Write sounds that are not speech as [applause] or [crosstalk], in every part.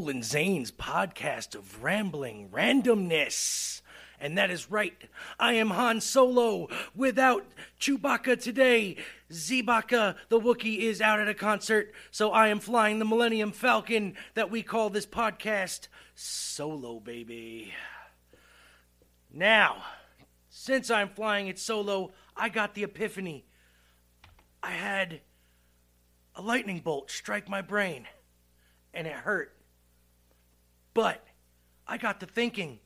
Molin Zane's podcast of rambling randomness. And that is right. I am Han Solo without Chewbacca today. Zebaka, the Wookiee, is out at a concert, so I am flying the Millennium Falcon that we call this podcast Solo, baby. Now, since I'm flying it solo, I got the epiphany. I had a lightning bolt strike my brain, and it hurt. But I got to thinking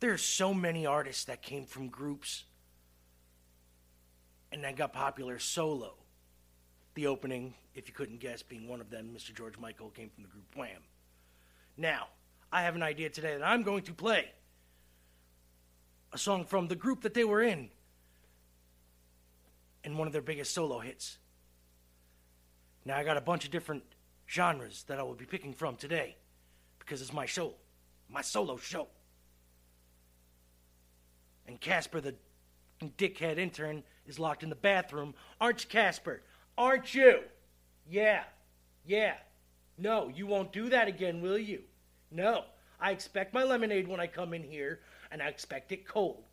there's so many artists that came from groups and then got popular solo. The opening, if you couldn't guess, being one of them, Mr. George Michael came from the group Wham. Now, I have an idea today that I'm going to play a song from the group that they were in and one of their biggest solo hits. Now, I got a bunch of different genres that I will be picking from today because it's my show, my solo show. And Casper, the dickhead intern, is locked in the bathroom. Aren't you, Casper? Aren't you? Yeah. Yeah. No, you won't do that again, will you? No. I expect my lemonade when I come in here, and I expect it cold.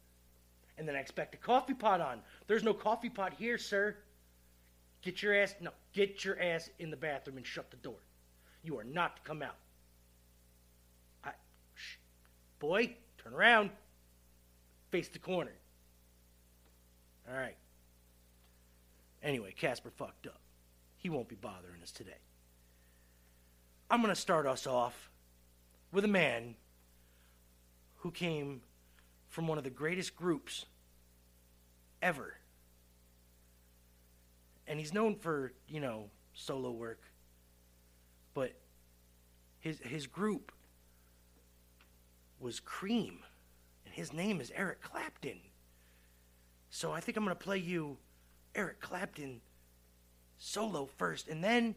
And then I expect a coffee pot on. There's no coffee pot here, sir. Get your ass, no, get your ass in the bathroom and shut the door. You are not to come out. Boy, turn around. Face the corner. All right. Anyway, Casper fucked up. He won't be bothering us today. I'm going to start us off with a man who came from one of the greatest groups ever. And he's known for, you know, solo work. But his his group was Cream. And his name is Eric Clapton. So I think I'm going to play you Eric Clapton solo first, and then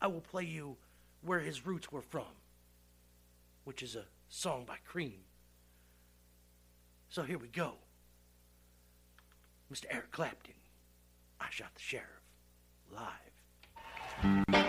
I will play you where his roots were from, which is a song by Cream. So here we go. Mr. Eric Clapton, I Shot the Sheriff, live.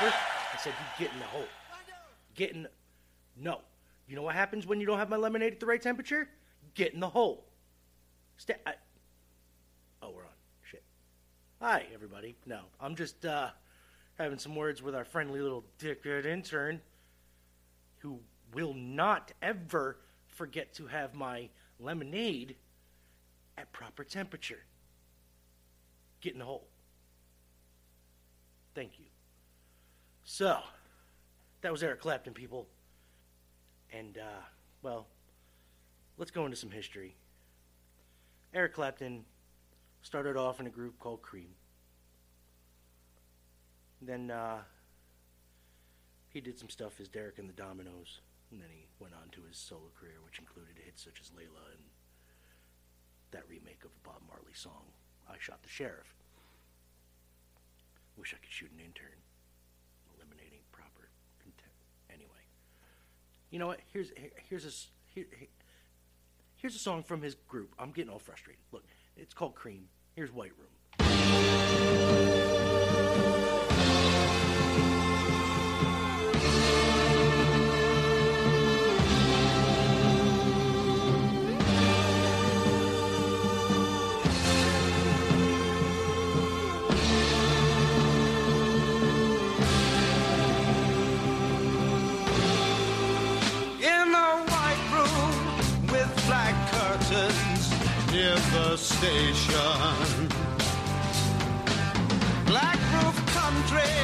Casper. I said, you get in the hole. Get in. The... No. You know what happens when you don't have my lemonade at the right temperature? Get in the hole. Stay. I... Oh, we're on. Shit. Hi, everybody. No, I'm just uh, having some words with our friendly little dickhead intern who will not ever forget to have my lemonade at proper temperature. Get in the hole. Thank you. So, that was Eric Clapton, people. And, uh, well, let's go into some history. Eric Clapton started off in a group called Cream. Then, uh, he did some stuff as Derek and the Dominos, and then he went on to his solo career, which included hits such as Layla and that remake of a Bob Marley song, I Shot the Sheriff. Wish I could shoot an intern. Eliminating proper content. Anyway, you know what? Here's here's a here, here- here's a song from his group. I'm getting all frustrated. Look, it's called Cream. Here's White Room. Station. Black roof country,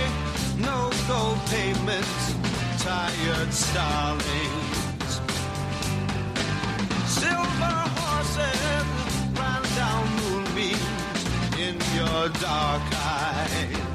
no gold payments, tired starlings. Silver horses ran down moonbeams in your dark eyes.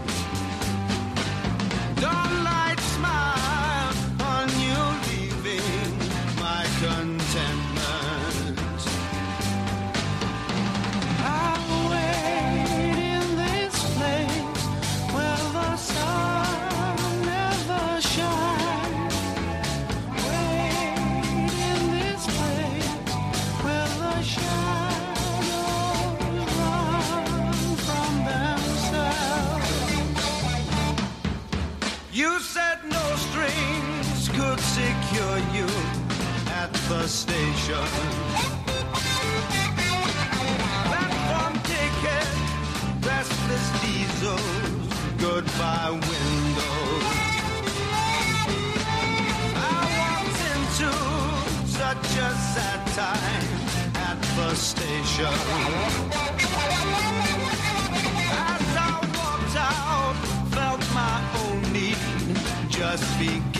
Station. Platform ticket, restless diesels, goodbye windows. I walked into such a sad time at the station. As I walked out, felt my own need just beginning.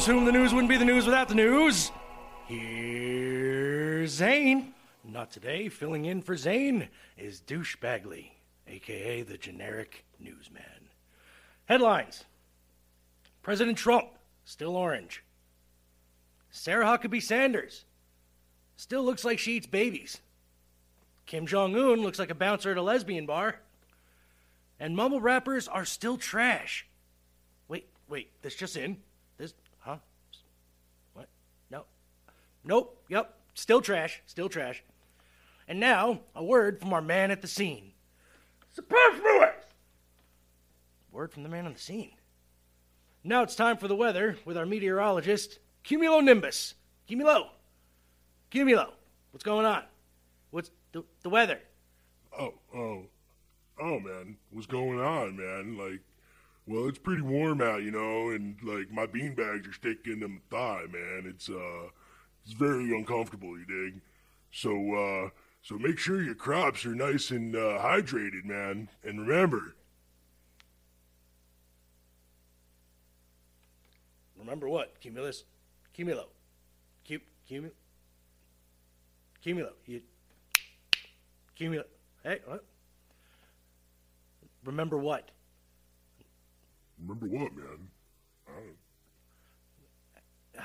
News, whom the news wouldn't be the news without the news. Here's Zane. Not today, filling in for Zane is Douche Bagley, aka the generic newsman. Headlines President Trump, still orange. Sarah Huckabee Sanders, still looks like she eats babies. Kim Jong un looks like a bouncer at a lesbian bar. And mumble rappers are still trash. Wait, wait, that's just in. This, huh? What? No. Nope, yep, still trash, still trash. And now, a word from our man at the scene. Superfluous! Word from the man on the scene. Now it's time for the weather with our meteorologist, Cumulonimbus. Cumulo. Cumulo. What's going on? What's the, the weather? Oh, oh, oh, man, what's going on, man? Like, well, it's pretty warm out, you know, and like my bean bags are sticking to my thigh, man. It's uh, it's very uncomfortable, you dig? So, uh, so make sure your crops are nice and uh, hydrated, man. And remember, Remember what? Cumulus? Cumulo. Cu- cumu- Cumulo. You, cumulo. Hey, what? Remember what? remember what, man? God.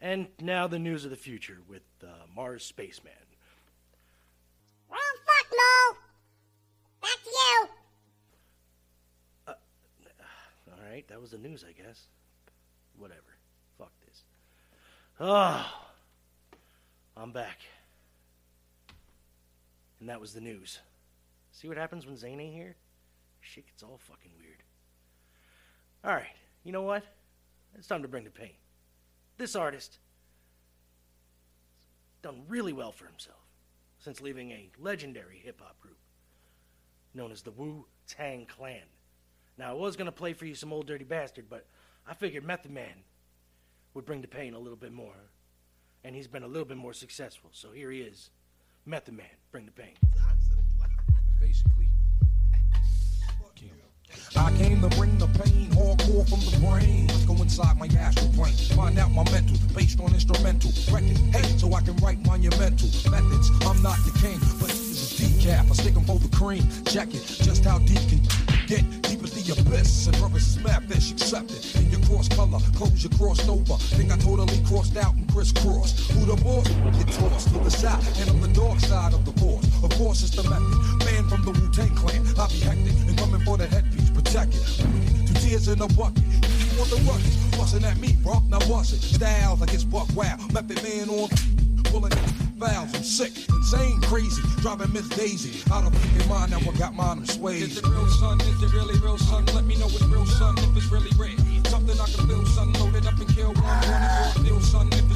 And now the news of the future with uh, Mars Spaceman. Well, fuck no. That's you. All right, that was the news, I guess. Whatever. Fuck this. Oh, I'm back. And that was the news. See what happens when Zane ain't here? Shit gets all fucking weird. All right, you know what? It's time to bring the pain. This artist done really well for himself since leaving a legendary hip hop group known as the Wu Tang Clan. Now, I was going to play for you some old dirty bastard, but I figured Method Man would bring the pain a little bit more. And he's been a little bit more successful. So here he is Method Man, bring the pain. basically. I came to bring pain, hardcore from the brain. Let's go inside my astral plane, find out my mental, based on instrumental records. Hey, so I can write monumental methods. I'm not the king, but this is decaf. I stick 'em for the cream. Check it, just how deep can get deep as the abyss. And brothers is mad fish accepted. In your cross color, clothes you crossed over. Think I totally crossed out and crisscrossed. Who the boss? Get tossed to the side, and on the dark side of the force. Of course, it's the method. Man from the Wu Tang Clan. I be hectic and coming for the headpiece. Protect it. Tears in a bucket. You want the ruckus? Busting at me, bro. Now bust it. Styles like it's buck wow. Method man on pulling fouls. I'm sick, insane, crazy. Driving Miss Daisy out of fucking mind. Now I got mine. I'm swayed. Is it real, son? Is it really real, son? Let me know it's real, son. If it's really real. Something I can feel, son. Loaded up and kill one. For deal, son. If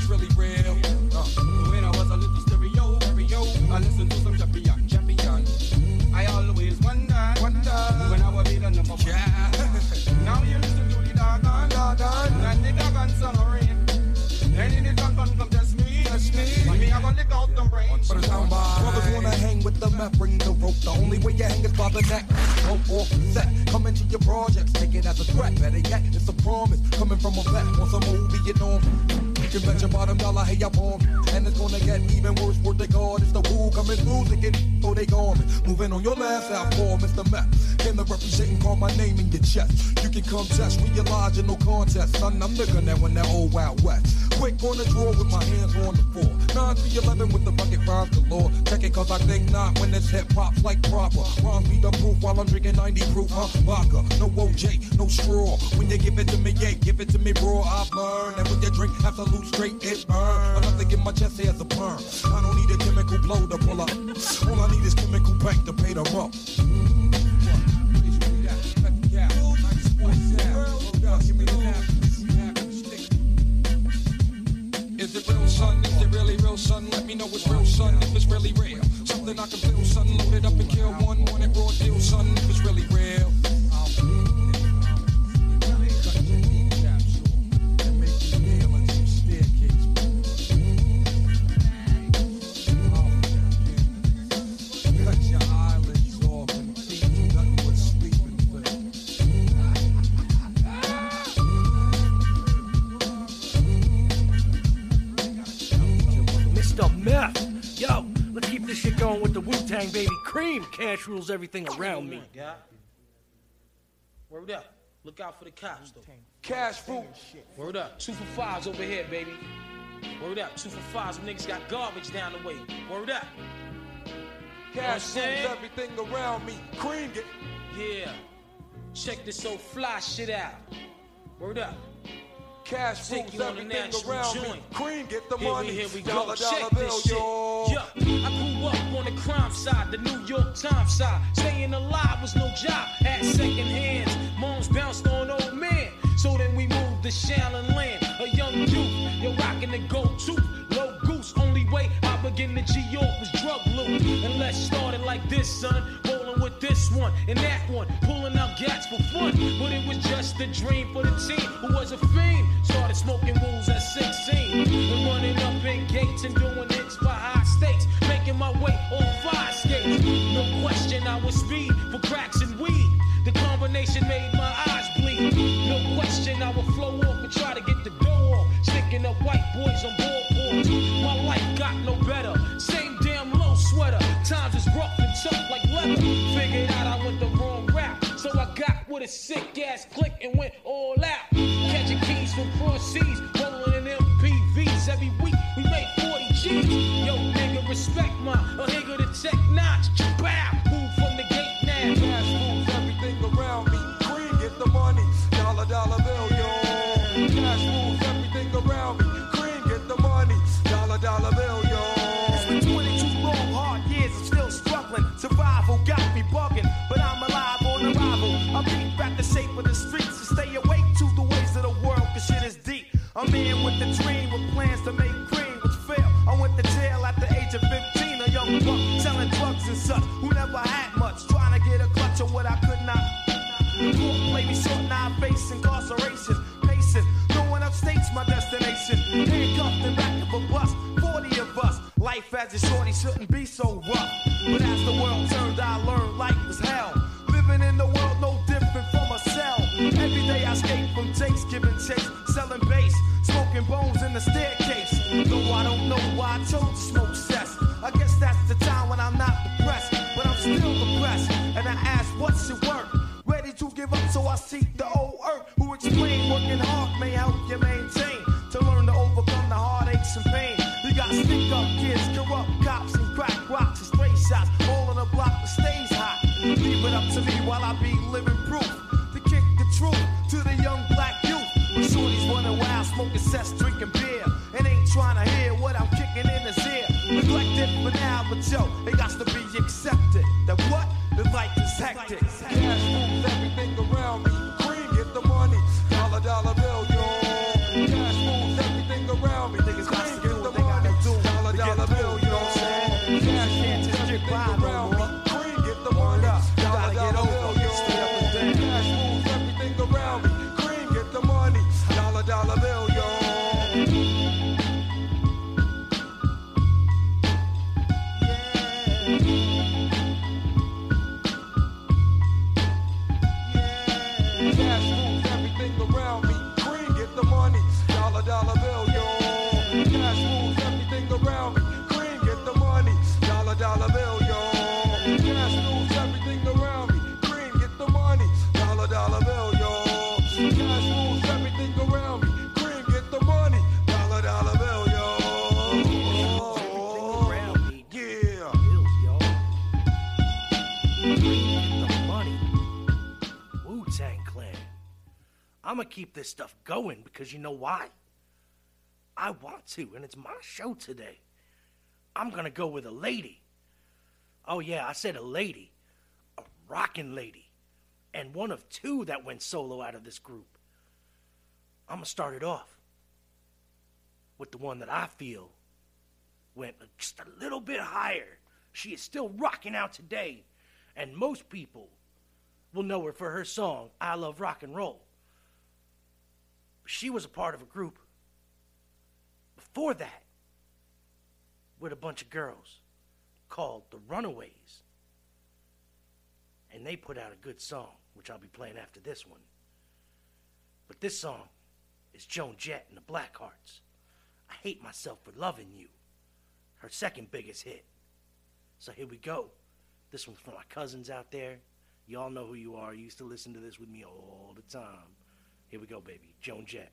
it's how Brothers wanna hang with the meth, bring the rope. The only way you hang is by the neck. Rope off set, come into your projects, take it as a threat. Better yet, it's a promise coming from a vet. Want some movie, you know. You can bet your bottom dollar, hey, I want. And it's gonna get even worse. Word to God, it's the woo coming through, thinking, oh, they gone. Moving on your last outfall, Mr. Meth. Came to represent and call my name in your chest. You can come test, realize you're no contest. Son, I'm the gun that when that old Wild West. Quick on the draw with my hands on the floor. 9 to 11 with the bucket rhymes galore. Check it cause I think not when it's hip hop's like proper. Rhymes be the proof while I'm drinking 90 proof, huh? Vodka, no OJ, no straw. When you give it to me, yeah, give it to me raw. I've learned that when you drink Absolut straight, it burn. Enough to get my chest hair as a perm. I don't need a chemical blow to pull up. All I need is chemical bank to pay them up. Is it real, son? Is it really real, son? Let me know it's real, son. If it's really real, something I can feel, son. Load it up and kill one, want it raw deal, son. If it's really real. This shit going with the Wu Tang baby. Cream cash rules everything around me. Yeah. Word up. Look out for the cops, though. Cash fruit. Word up. Two for fives over here, baby. Word up. Two for fives. Some niggas got garbage down the way. Word up. Cash You know rules everything around me. Cream get. Yeah. Check this old fly shit out. Word up. Cash rules you on a everything natural around me. Cream get the Here money. we, here we go. dollar, dollar Check bill, this shit. yo. Yeah, crime side, the New York Times side. Staying alive was no job. Had second hands. Moms bounced on old man. So then we moved to Shaolin land. A young youth, you're rocking the gold tooth. Low goose, only way I begin to G York was drug loot. And let's start it like this, son. With this one and that one. Pulling out gats for fun. But it was just a dream for the team who was a fiend. Started smoking rules at 16. And running up in gates and doing hits for high stakes. Making my way on five skates. No question I was speed for cracks and weed. The combination made my eyes bleed. No question I would flow off and try to get the dough off. Sticking up white boys on boards. My life got no better. Same damn low sweater. Times Figured out I went the wrong route. So I got with a sick ass click and went all out. Catching keys from cross seas. Rolling in MPVs. Every week we made 40 G's. Yo, nigga, respect my nigga drugs and such, who never had much, trying to get a clutch of what I could not. Played me short, now I face incarceration. Pacing, throwing up states my destination. Handcuffed in back of a bus, 40 of us. Life as a shorty shouldn't be so rough. But as the world turned, I learned life was hell. Living in the world no different from a cell. Every day I escape from takes, giving chase, selling bass, smoking bones in the staircase. Though I don't know why I chose to smoke to me while I be living proof this stuff going because you know why? I want to, and it's my show today. I'm gonna go with a lady. Oh, yeah, I said a lady. A rockin' lady. And one of two that went solo out of this group. I'm gonna start it off with the one that I feel went just a little bit higher. She is still rocking out today, and most people will know her for her song, I Love Rock and Roll. She was a part of a group before that with a bunch of girls called The Runaways. And they put out a good song, which I'll be playing after this one. But this song is Joan Jett and the Blackhearts. I Hate Myself for Loving You her second biggest hit. So here we go. This one's for my cousins out there. Y'all know who you are. You used to listen to this with me all the time. Here we go, baby. Joan Jett.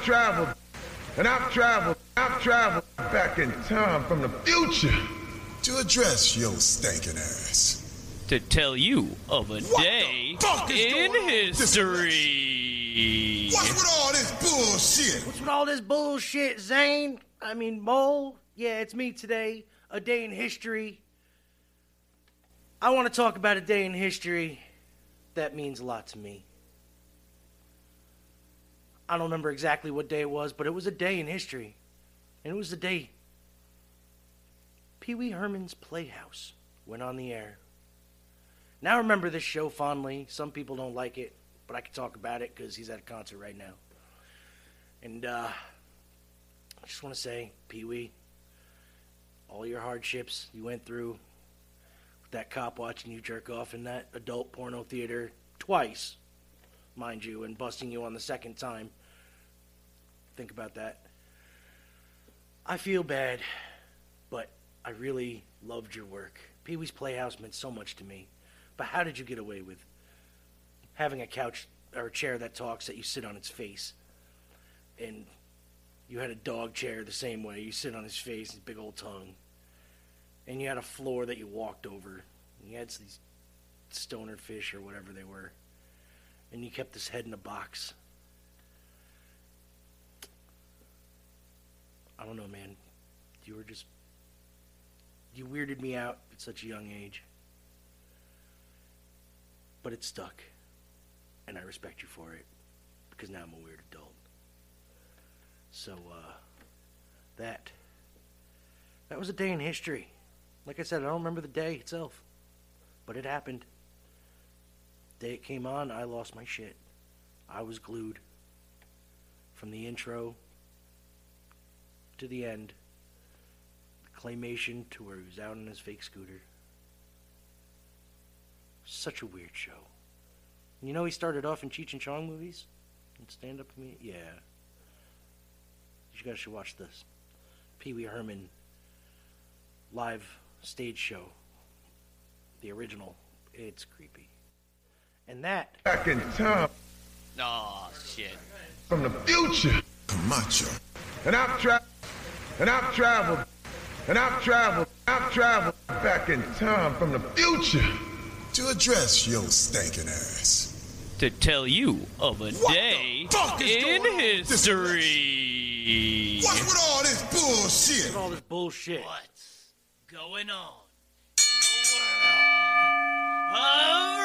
I've traveled, and I've traveled, I've traveled back in time from the future. To address your stinking ass. To tell you of a What day the fuck is in going on? history. What's with all this bullshit? What's with all this bullshit, Zane? I mean, Mole? Yeah, it's me today. A day in history. I want to talk about a day in history that means a lot to me. I don't remember exactly what day it was, but it was a day in history. And it was the day Pee Wee Herman's Playhouse went on the air. Now I remember this show fondly. Some people don't like it, but I can talk about it because he's at a concert right now. And uh, I just want to say, Pee Wee, all your hardships you went through with that cop watching you jerk off in that adult porno theater twice, mind you, and busting you on the second time. Think about that. I feel bad, but I really loved your work. Pee Wee's Playhouse meant so much to me. But how did you get away with having a couch or a chair that talks that you sit on its face? and you had a dog chair the same way. You sit on his face, his big old tongue, and you had a floor that you walked over. And you had these stoner fish or whatever they were, and you kept his head in a box. I don't know, man. You were just you weirded me out at such a young age, but it stuck, and I respect you for it because now I'm a weird adult. So, uh, that, that was a day in history. Like I said, I don't remember the day itself, but it happened. The Day it came on, I lost my shit. I was glued. From the intro to the end, the claymation to where he was out on his fake scooter. Such a weird show. You know he started off in Cheech and Chong movies? And stand up me? Yeah. You guys should watch this. Pee Wee Herman live stage show. The original. It's creepy. And that Back in time Oh, shit. from the future. Camacho. And I've traveled, and I've traveled, and I've traveled, I've traveled back in time from the future. To address your stinking ass. To tell you of a What day the fuck is in going on? history. What's with all this bullshit? all this bullshit. What's going on in the world of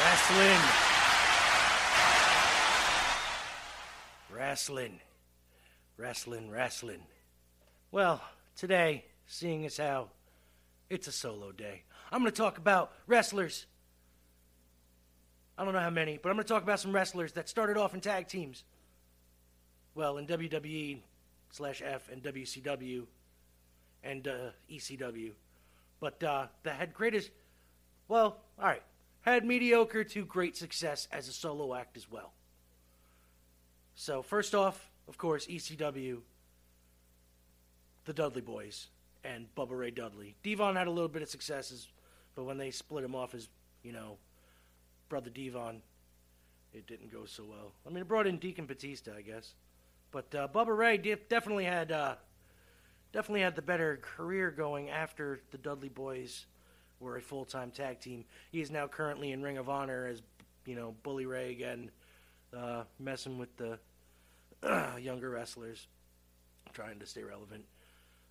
wrestling? Wrestling. Wrestling, wrestling. Wrestling. Well, today, seeing as how it's a solo day, I'm going to talk about wrestlers. I don't know how many, but I'm going to talk about some wrestlers that started off in tag teams. Well, in WWE slash F and WCW and uh, ECW. But uh, that had greatest, well, all right, had mediocre to great success as a solo act as well. So, first off, of course, ECW, the Dudley Boys, and Bubba Ray Dudley. Devon had a little bit of successes, but when they split him off as, you know, Brother Devon, it didn't go so well. I mean, it brought in Deacon Batista, I guess. But uh, Bubba Ray de- definitely had uh, definitely had the better career going after the Dudley Boys were a full time tag team. He is now currently in Ring of Honor as you know Bully Ray again, uh, messing with the [clears throat] younger wrestlers, trying to stay relevant.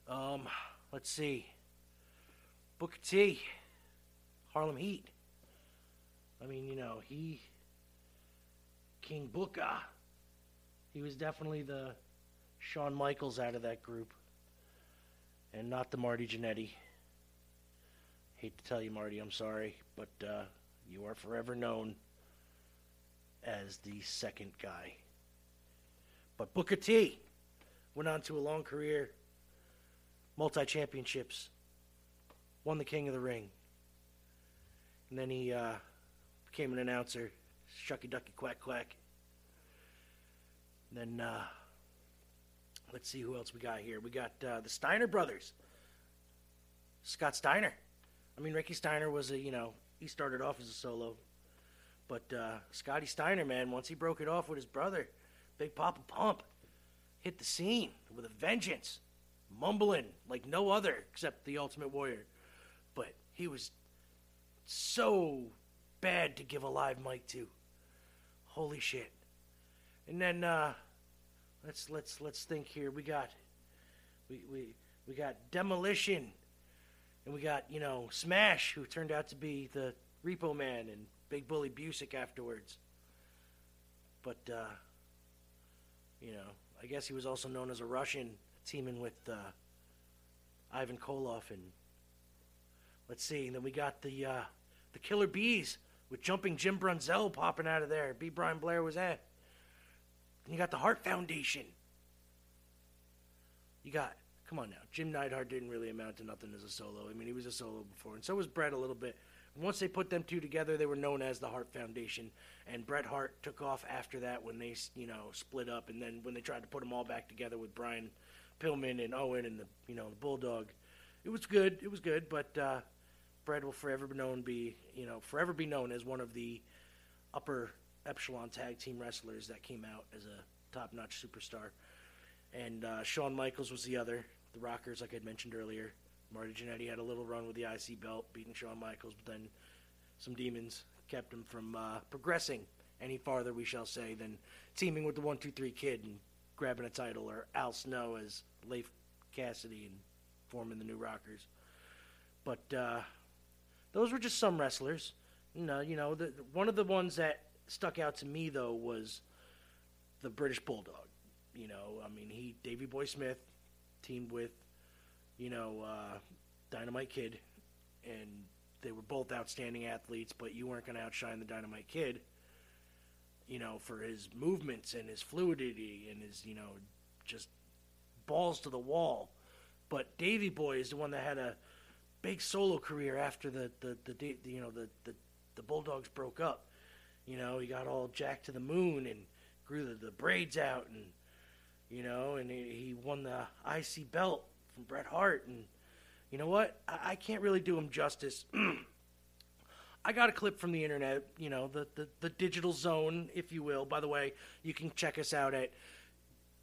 Um, let's see. Booker T, Harlem Heat. I mean, you know, he King Booker. He was definitely the Shawn Michaels out of that group, and not the Marty Jannetty. Hate to tell you, Marty, I'm sorry, but uh, you are forever known as the second guy. But Booker T went on to a long career, multi championships, won the King of the Ring, and then he uh, became an announcer, shucky ducky quack quack. And then uh, let's see who else we got here. We got uh, the Steiner brothers. Scott Steiner. I mean, Ricky Steiner was a, you know, he started off as a solo. But uh, Scotty Steiner, man, once he broke it off with his brother, Big Papa Pump, hit the scene with a vengeance, mumbling like no other except the Ultimate Warrior. But he was so bad to give a live mic to. Holy shit. And then uh, let's let's let's think here. We got we we we got Demolition, and we got you know Smash, who turned out to be the Repo Man and Big Bully Busick afterwards. But uh, you know, I guess he was also known as a Russian, teaming with uh, Ivan Koloff and let's see. And then we got the uh, the Killer Bees with jumping Jim Brunzell popping out of there. B. Brian Blair was at. And you got the Hart Foundation. You got, come on now, Jim Neidhart didn't really amount to nothing as a solo. I mean, he was a solo before, and so was Bret a little bit. Once they put them two together, they were known as the Hart Foundation. And Bret Hart took off after that when they, you know, split up. And then when they tried to put them all back together with Brian Pillman and Owen and the, you know, the Bulldog, it was good. It was good, but uh, Bret will forever be known be, you know, forever be known as one of the upper echelon tag team wrestlers that came out as a top-notch superstar. And uh, Shawn Michaels was the other. The Rockers, like I mentioned earlier. Marty Jannetty had a little run with the IC belt, beating Shawn Michaels, but then some demons kept him from uh, progressing any farther, we shall say, than teaming with the One Two Three Kid and grabbing a title, or Al Snow as Leif Cassidy and forming the New Rockers. But uh, those were just some wrestlers. No, you know, the, one of the ones that stuck out to me though was the British Bulldog. You know, I mean, he Davy Boy Smith teamed with, you know, uh, Dynamite Kid, and they were both outstanding athletes. But you weren't going to outshine the Dynamite Kid. You know, for his movements and his fluidity and his, you know, just balls to the wall. But Davy Boy is the one that had a big solo career after the the, the, the you know the, the the Bulldogs broke up. You know, he got all jacked to the moon and grew the, the braids out and you know, and he, he won the IC belt Bret Hart and you know what? I, I can't really do him justice. [clears throat] I got a clip from the internet, you know, the, the, the digital zone, if you will. By the way, you can check us out at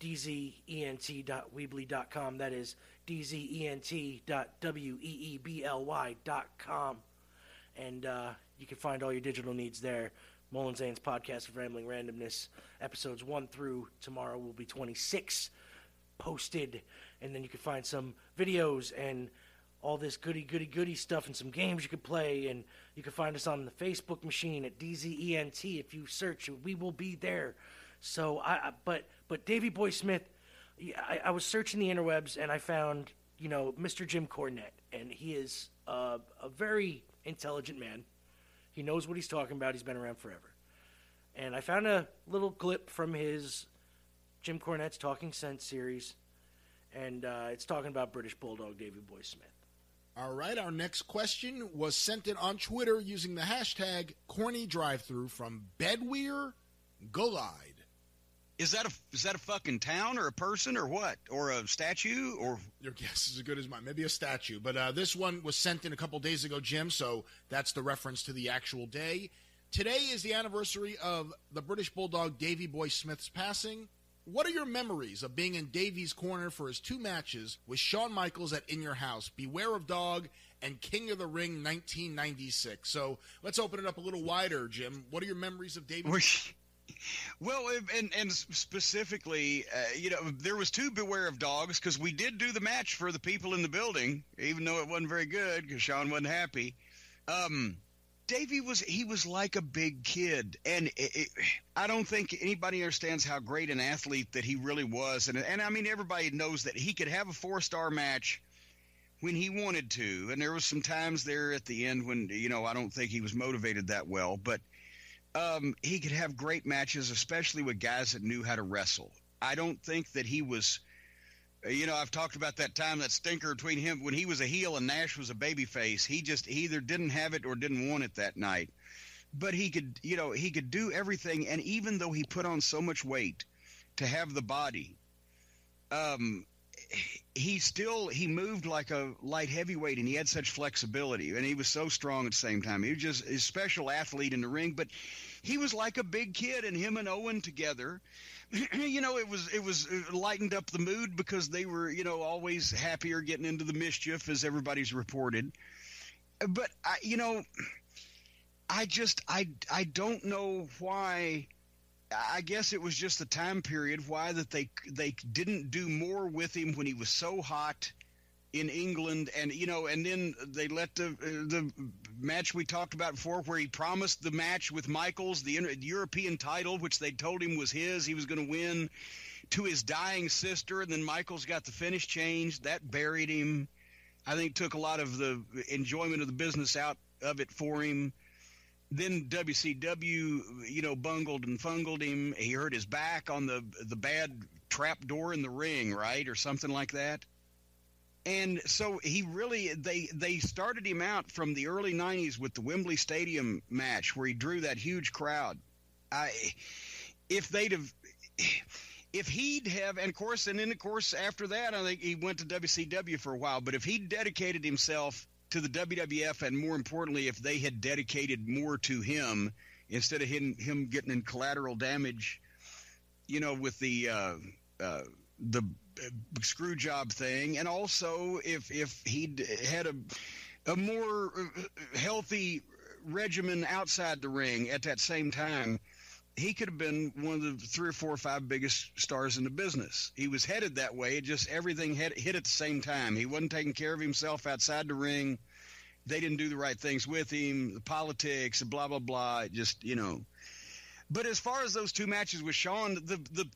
dzent.weebly.com. That is dzent.weebly.com. And uh, you can find all your digital needs there. Mullen Zane's podcast of Rambling Randomness, episodes 1 through tomorrow will be 26 posted. And then you can find some videos and all this goody, goody, goody stuff and some games you can play. And you can find us on the Facebook machine at DZENT. If you search, we will be there. So, I, but but Davy Boy Smith, I, I was searching the interwebs and I found you know Mr. Jim Cornette, and he is uh, a very intelligent man. He knows what he's talking about. He's been around forever. And I found a little clip from his Jim Cornette's Talking Sense series, and uh, it's talking about British Bulldog Davy Boy Smith. All right, our next question was sent in on Twitter using the hashtag corny drive through from Bedweer Golide. Is that a is that a fucking town or a person or what or a statue or Your guess is as good as mine. Maybe a statue. But uh, this one was sent in a couple days ago, Jim, so that's the reference to the actual day. Today is the anniversary of the British Bulldog Davy Boy Smith's passing. What are your memories of being in Davy's corner for his two matches with Shawn Michaels at In Your House, Beware of Dog, and King of the Ring 1996? So let's open it up a little wider, Jim. What are your memories of Davy? Well, and and specifically, uh, you know, there was two Beware of Dogs because we did do the match for the people in the building, even though it wasn't very good because Shawn wasn't happy. Um, Davey was he was like a big kid, and it, it, I don't think anybody understands how great an athlete that he really was. And and I mean, everybody knows that he could have a four star match when he wanted to, and there was some times there at the end when you know I don't think he was motivated that well, but um, he could have great matches, especially with guys that knew how to wrestle. I don't think that he was, you know, I've talked about that time that stinker between him when he was a heel and Nash was a baby face. He just he either didn't have it or didn't want it that night. But he could, you know, he could do everything. And even though he put on so much weight to have the body, um, he still he moved like a light heavyweight and he had such flexibility and he was so strong at the same time. He was just a special athlete in the ring, but he was like a big kid and him and Owen together. [clears throat] you know, it was it was it lightened up the mood because they were, you know, always happier getting into the mischief as everybody's reported. But I you know, I just I I don't know why I guess it was just the time period why that they they didn't do more with him when he was so hot in England. And you know and then they let the the match we talked about before where he promised the match with Michaels the European title which they told him was his he was going to win to his dying sister. And then Michaels got the finish changed. That buried him. I think took a lot of the enjoyment of the business out of it for him then WCW, you know, bungled and fungled him. He hurt his back on the the bad trap door in the ring, right, or something like that. And so he really they they started him out from the early '90s with the Wembley Stadium match where he drew that huge crowd. I if they'd have. If he'd have, and of course, and then of course after that, I think he went to WCW for a while. But if he dedicated himself to the WWF, and more importantly, if they had dedicated more to him instead of him, him getting in collateral damage, you know, with the uh, uh, the screw job thing, and also if if he'd had a a more uh, healthy regimen outside the ring at that same time, he could have been one of the three or four or five biggest stars in the business. He was headed that way. Just everything had hit at the same time. He wasn't taking care of himself outside the ring. They didn't do the right things with him. The politics, blah blah blah. Just you know. But as far as those two matches with Shawn, the the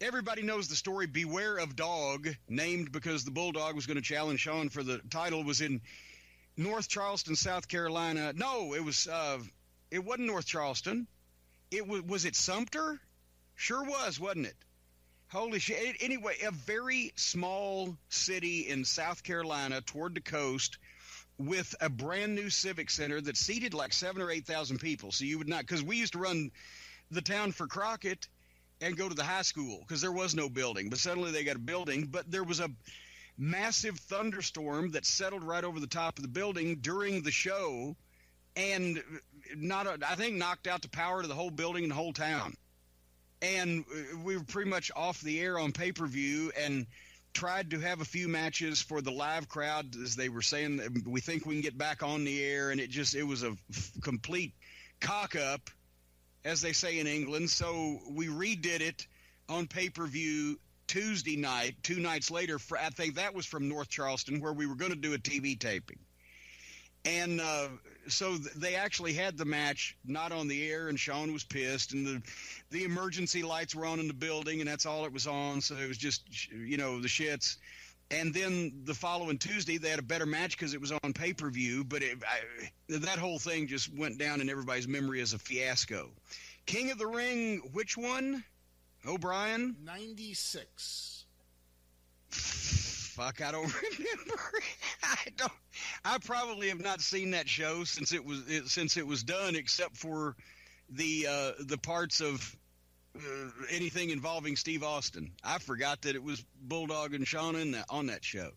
everybody knows the story. Beware of Dog, named because the Bulldog was going to challenge Shawn for the title, was in North Charleston, South Carolina. No, it was. Uh, it wasn't North Charleston. It was was it Sumter? Sure was, wasn't it? Holy shit! Anyway, a very small city in South Carolina toward the coast, with a brand new civic center that seated like seven or eight thousand people. So you would not, because we used to run the town for Crockett and go to the high school because there was no building. But suddenly they got a building. But there was a massive thunderstorm that settled right over the top of the building during the show and not a, I think knocked out the power to the whole building and the whole town. And we were pretty much off the air on pay per view and tried to have a few matches for the live crowd as they were saying. We think we can get back on the air and it just it was a f- complete cock up as they say in England. So we redid it on pay per view Tuesday night two nights later for, I think that was from North Charleston where we were going to do a TV taping. And uh, so th- they actually had the match not on the air, and Shawn was pissed, and the the emergency lights were on in the building, and that's all it was on. So it was just you know the shits. And then the following Tuesday, they had a better match because it was on pay per view. But it, I, that whole thing just went down in everybody's memory as a fiasco. King of the Ring, which one? O'Brien. Ninety six. Fuck, I don't [laughs] remember. I don't. I probably have not seen that show since it was it, since it was done, except for the uh, the parts of uh, anything involving Steve Austin. I forgot that it was Bulldog and that, on that show.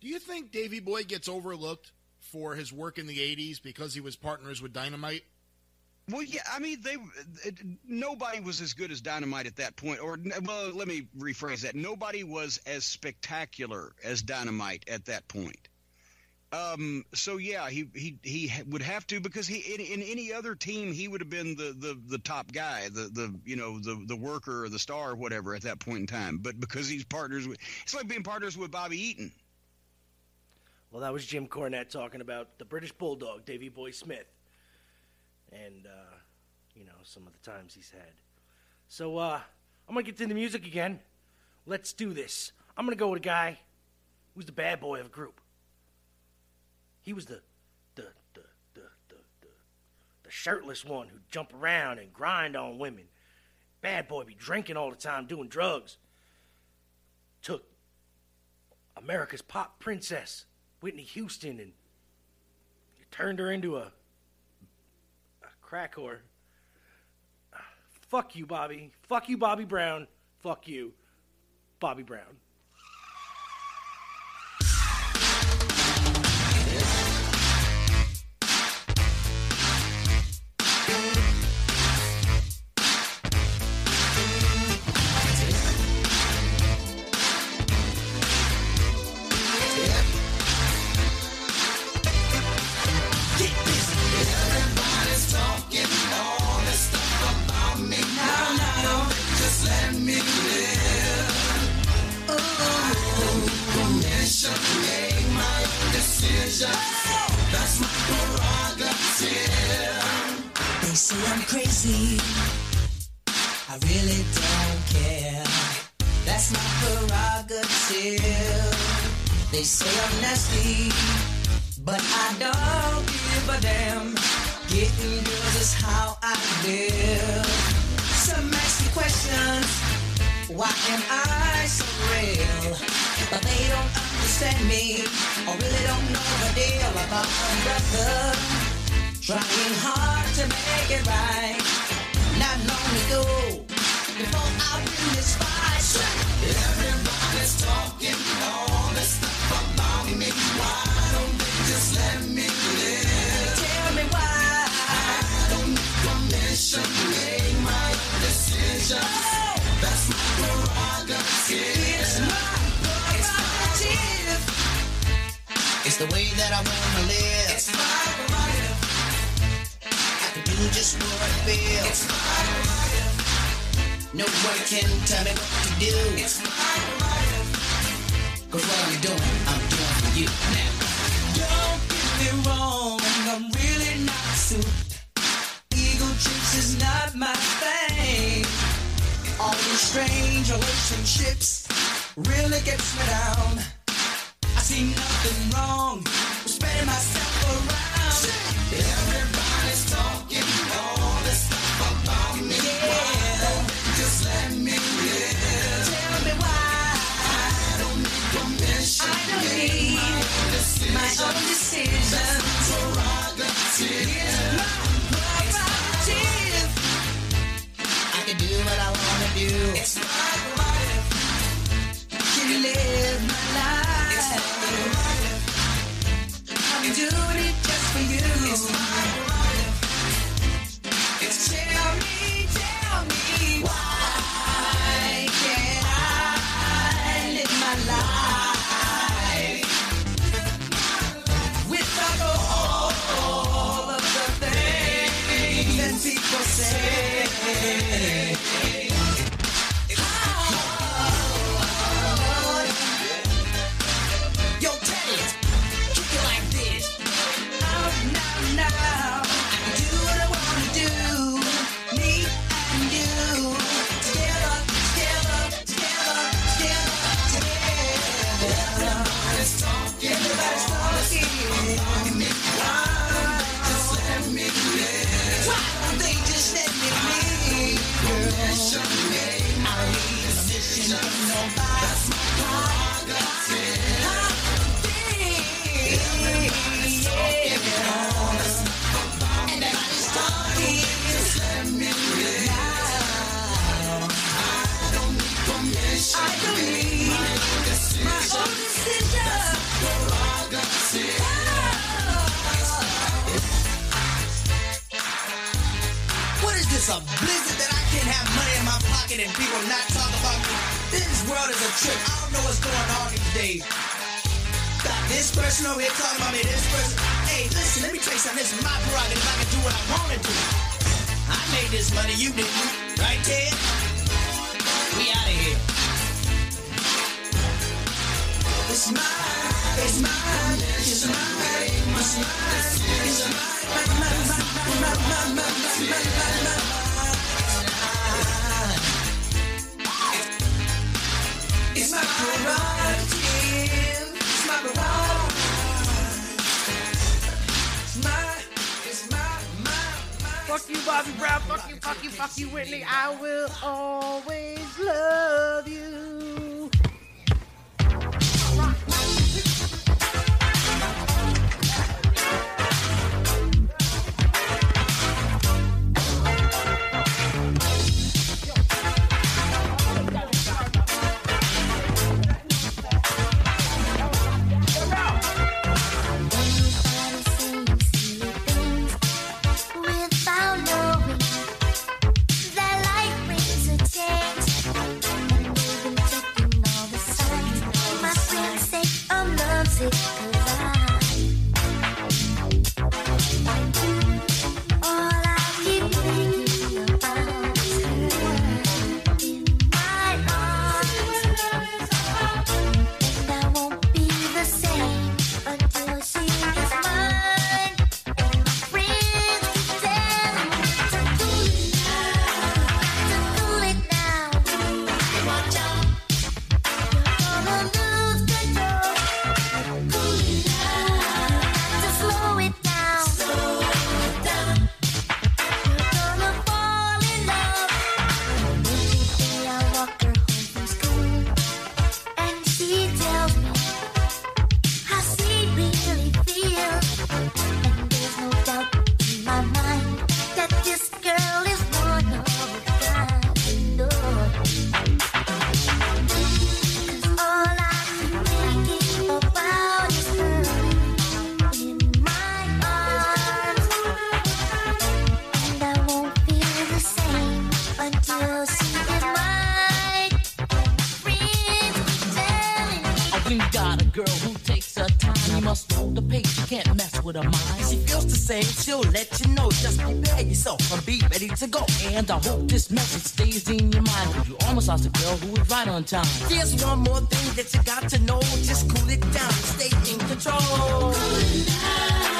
Do you think Davy Boy gets overlooked for his work in the '80s because he was partners with Dynamite? Well, yeah, I mean, they it, nobody was as good as Dynamite at that point. Or, well, let me rephrase that: nobody was as spectacular as Dynamite at that point. Um, so yeah, he he he would have to because he in, in any other team he would have been the, the the top guy, the the you know the the worker or the star or whatever at that point in time. But because he's partners with, it's like being partners with Bobby Eaton. Well, that was Jim Cornette talking about the British Bulldog, Davy Boy Smith, and uh, you know some of the times he's had. So uh, I'm gonna get to the music again. Let's do this. I'm gonna go with a guy who's the bad boy of the group. He was the the the the the, the, the shirtless one who'd jump around and grind on women. Bad boy be drinking all the time, doing drugs. Took America's pop princess, Whitney Houston, and turned her into a, a crack whore. Fuck you, Bobby. Fuck you, Bobby Brown. Fuck you, Bobby Brown. You, fuck you, Whitney. I will always love you. And I hope this message stays in your mind. you almost lost a girl who was right on time. There's one more thing that you got to know. Just cool it down, stay in control. Cool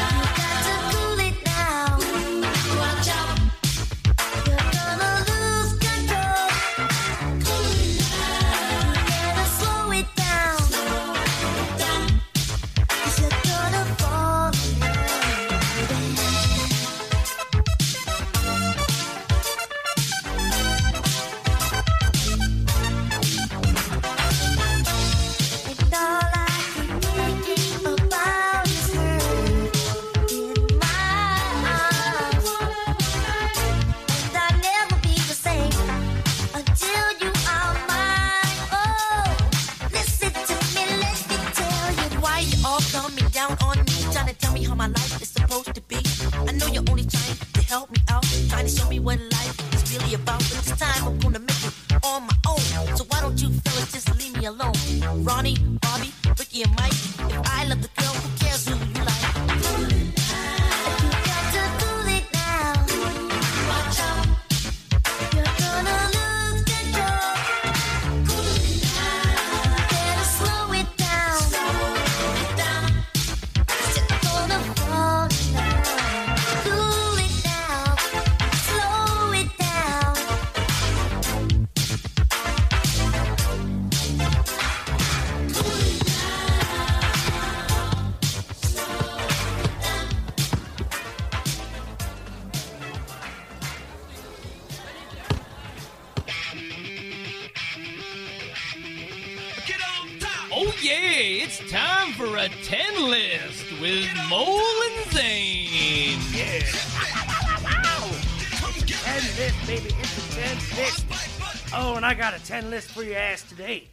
list for your ass today.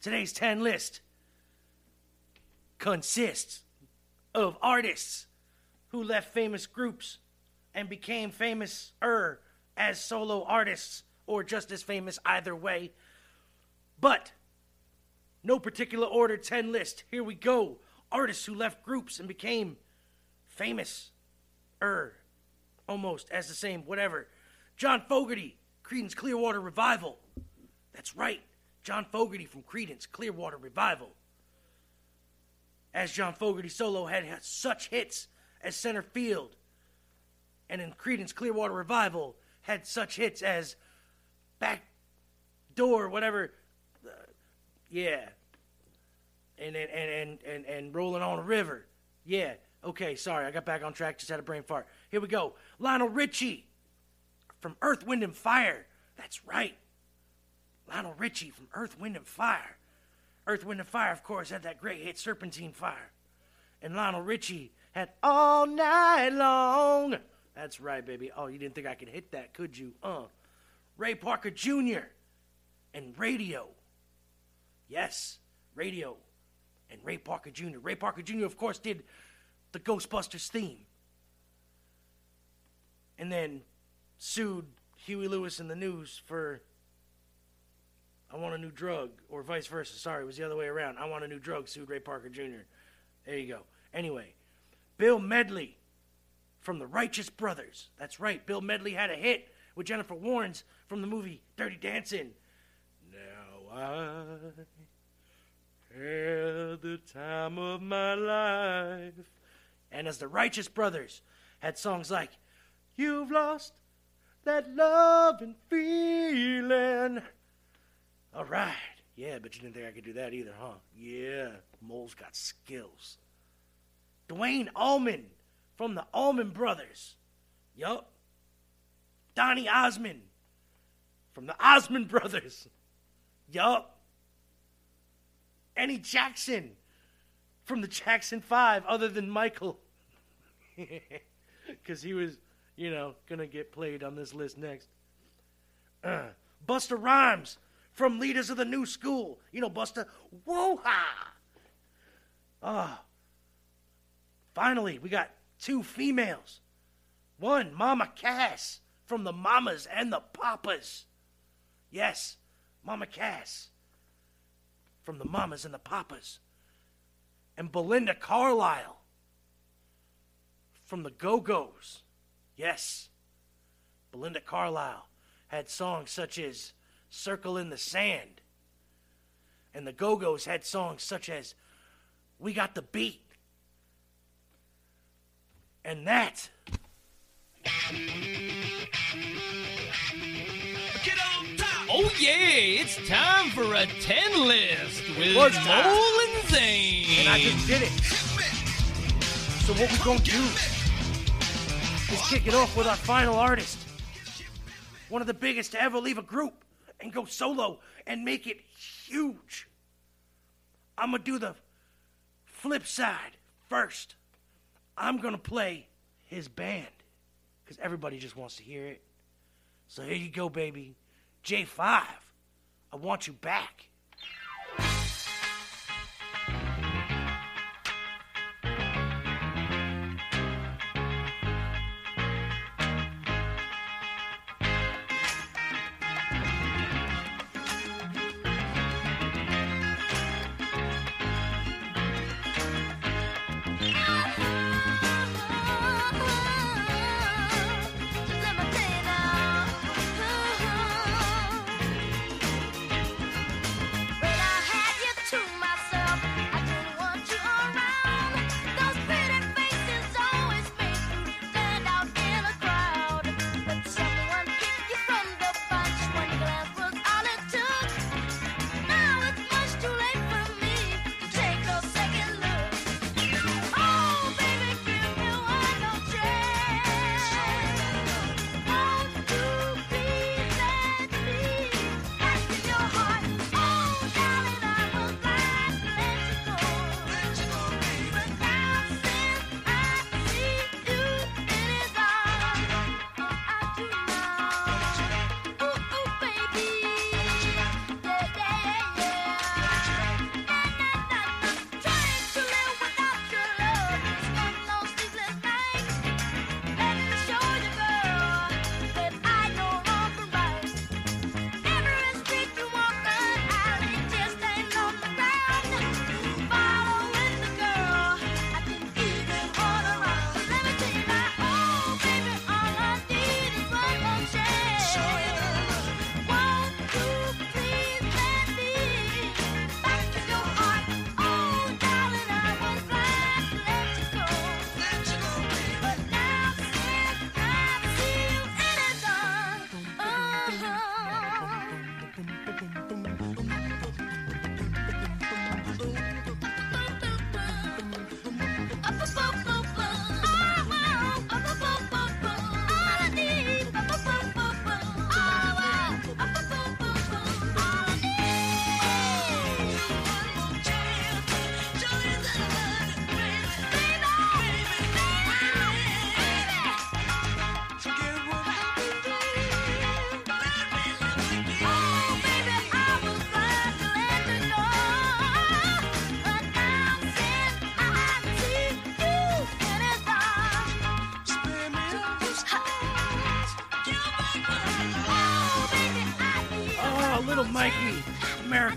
Today's ten list consists of artists who left famous groups and became famous er as solo artists or just as famous either way. But no particular order 10 list. Here we go. Artists who left groups and became famous er almost as the same whatever. John Fogerty, Creedence Clearwater Revival. That's right. John Fogerty from Creedence Clearwater Revival. As John Fogerty solo had, had such hits as Center Field, and in Creedence Clearwater Revival had such hits as Back Door, whatever. Uh, yeah. And and, and and and and rolling on a river. Yeah. Okay, sorry, I got back on track, just had a brain fart. Here we go. Lionel Richie from Earth, Wind, and Fire. That's right. Lionel Richie from Earth, Wind, and Fire. Earth, Wind, and Fire, of course, had that great hit Serpentine Fire. And Lionel Richie had All Night Long. That's right, baby. Oh, you didn't think I could hit that, could you? Uh. Ray Parker Jr. and Raydio. Yes, Raydio and Ray Parker Jr. Ray Parker Jr., of course, did the Ghostbusters theme. And then sued Huey Lewis and the News for I want a new drug, or vice versa. Sorry, it was the other way around. I want a new drug, sued Ray Parker Jr. There you go. Anyway, Bill Medley from the Righteous Brothers. That's right, Bill Medley had a hit with Jennifer Warnes from the movie Dirty Dancing. Now I had the time of my life. And as the Righteous Brothers had songs like You've Lost That Love and Feeling. All right. Yeah, but you didn't think I could do that either, huh? Yeah, Mole's got skills. Duane Allman from the Allman Brothers. Yup. Donny Osmond from the Osmond Brothers. Yup. Eddie Jackson from the Jackson Five, other than Michael. [laughs] Because he was, you know, going to get played on this list next. Uh, Busta Rhymes from Leaders of the New School. You know, Busta. Whoa ha! Ah. Finally, we got two females. One, Mama Cass from the Mamas and the Papas. Yes, Mama Cass from the Mamas and the Papas. and Belinda Carlisle from the Go Go's. Yes, Belinda Carlisle had songs such as Circle in the Sand, and the Go Go's had songs such as We Got the Beat. And that Oh yeah, it's time for a 10 list with. Mole and Zane. And I just did it. So what we gonna do is kick it off with our final artist. One of the biggest to ever leave a group and go solo and make it huge. I'm gonna do the flip side first. I'm gonna play his band. Because everybody just wants to hear it. So here you go, baby. J5. I want you back.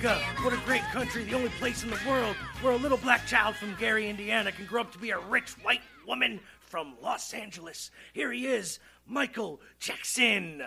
America, what a great country, the only place in the world where a little black child from Gary, Indiana can grow up to be a rich white woman from Los Angeles. Here he is, Michael Jackson.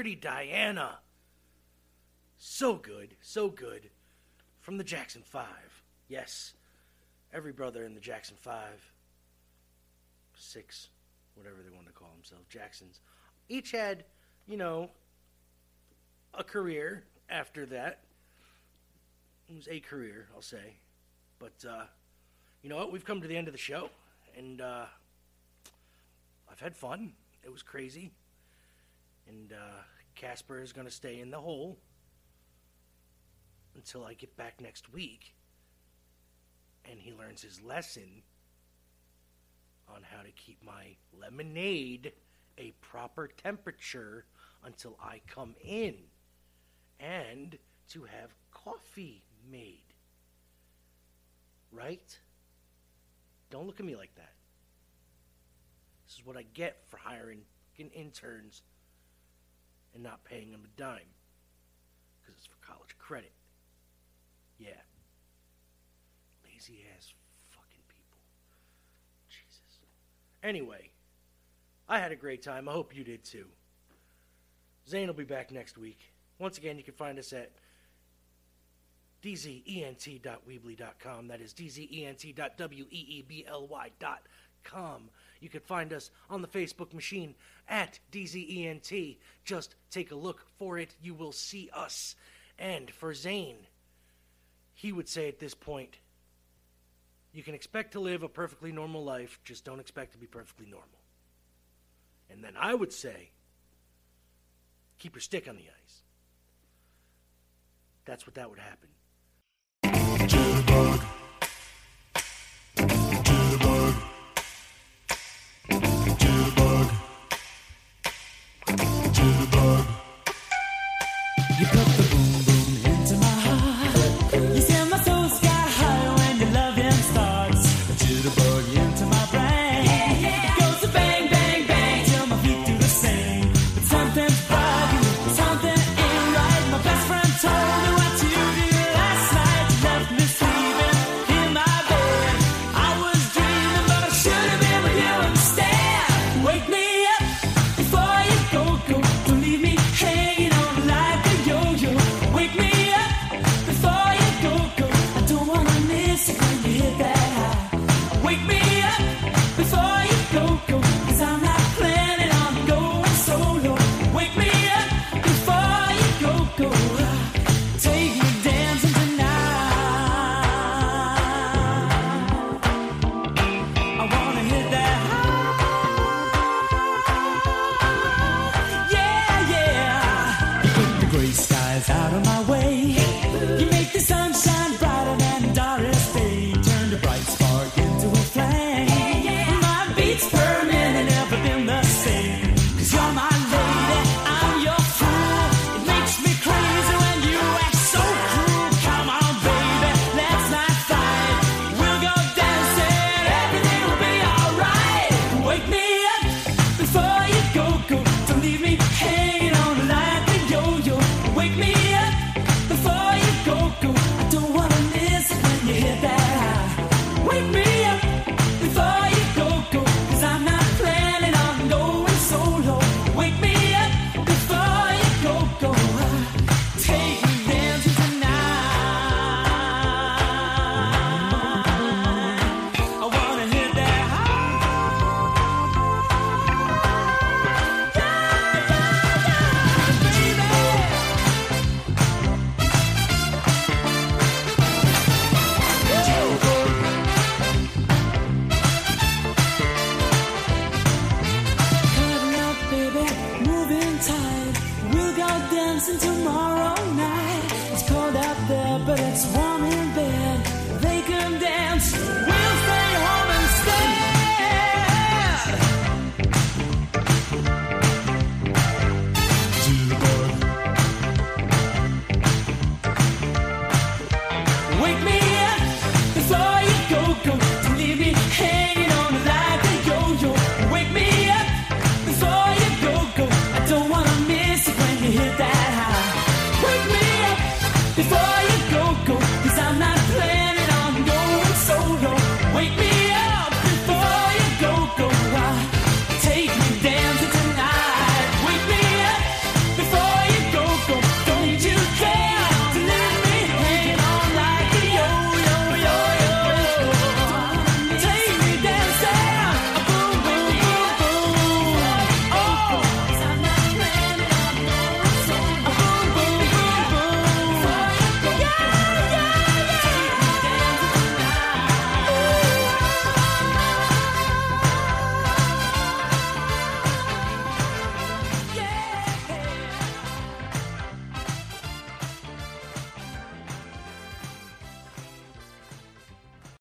Dirty Diana. So good, so good. From the Jackson Five. Yes. Every brother in the Jackson Five, six, whatever they want to call themselves, Jacksons, each had, you know, a career after that. It was a career, I'll say. But, uh, you know what? We've come to the end of the show. And, uh, I've had fun. It was crazy. And uh, Casper is going to stay in the hole until I get back next week and he learns his lesson on how to keep my lemonade a proper temperature until I come in and to have coffee made. Right? Don't look at me like that. This is what I get for hiring interns and not paying them a dime. Because it's for college credit. Yeah. Lazy ass fucking people. Jesus. Anyway, I had a great time. I hope you did too. Zane will be back next week. Once again, you can find us at dzent.weebly.com. That is dzent.weebly.com. You can find us on the Facebook machine at dzent. Just take a look for it. You will see us. And for Zane, he would say at this point, you can expect to live a perfectly normal life, just don't expect to be perfectly normal. And then I would say, keep your stick on the ice. That's what that would happen.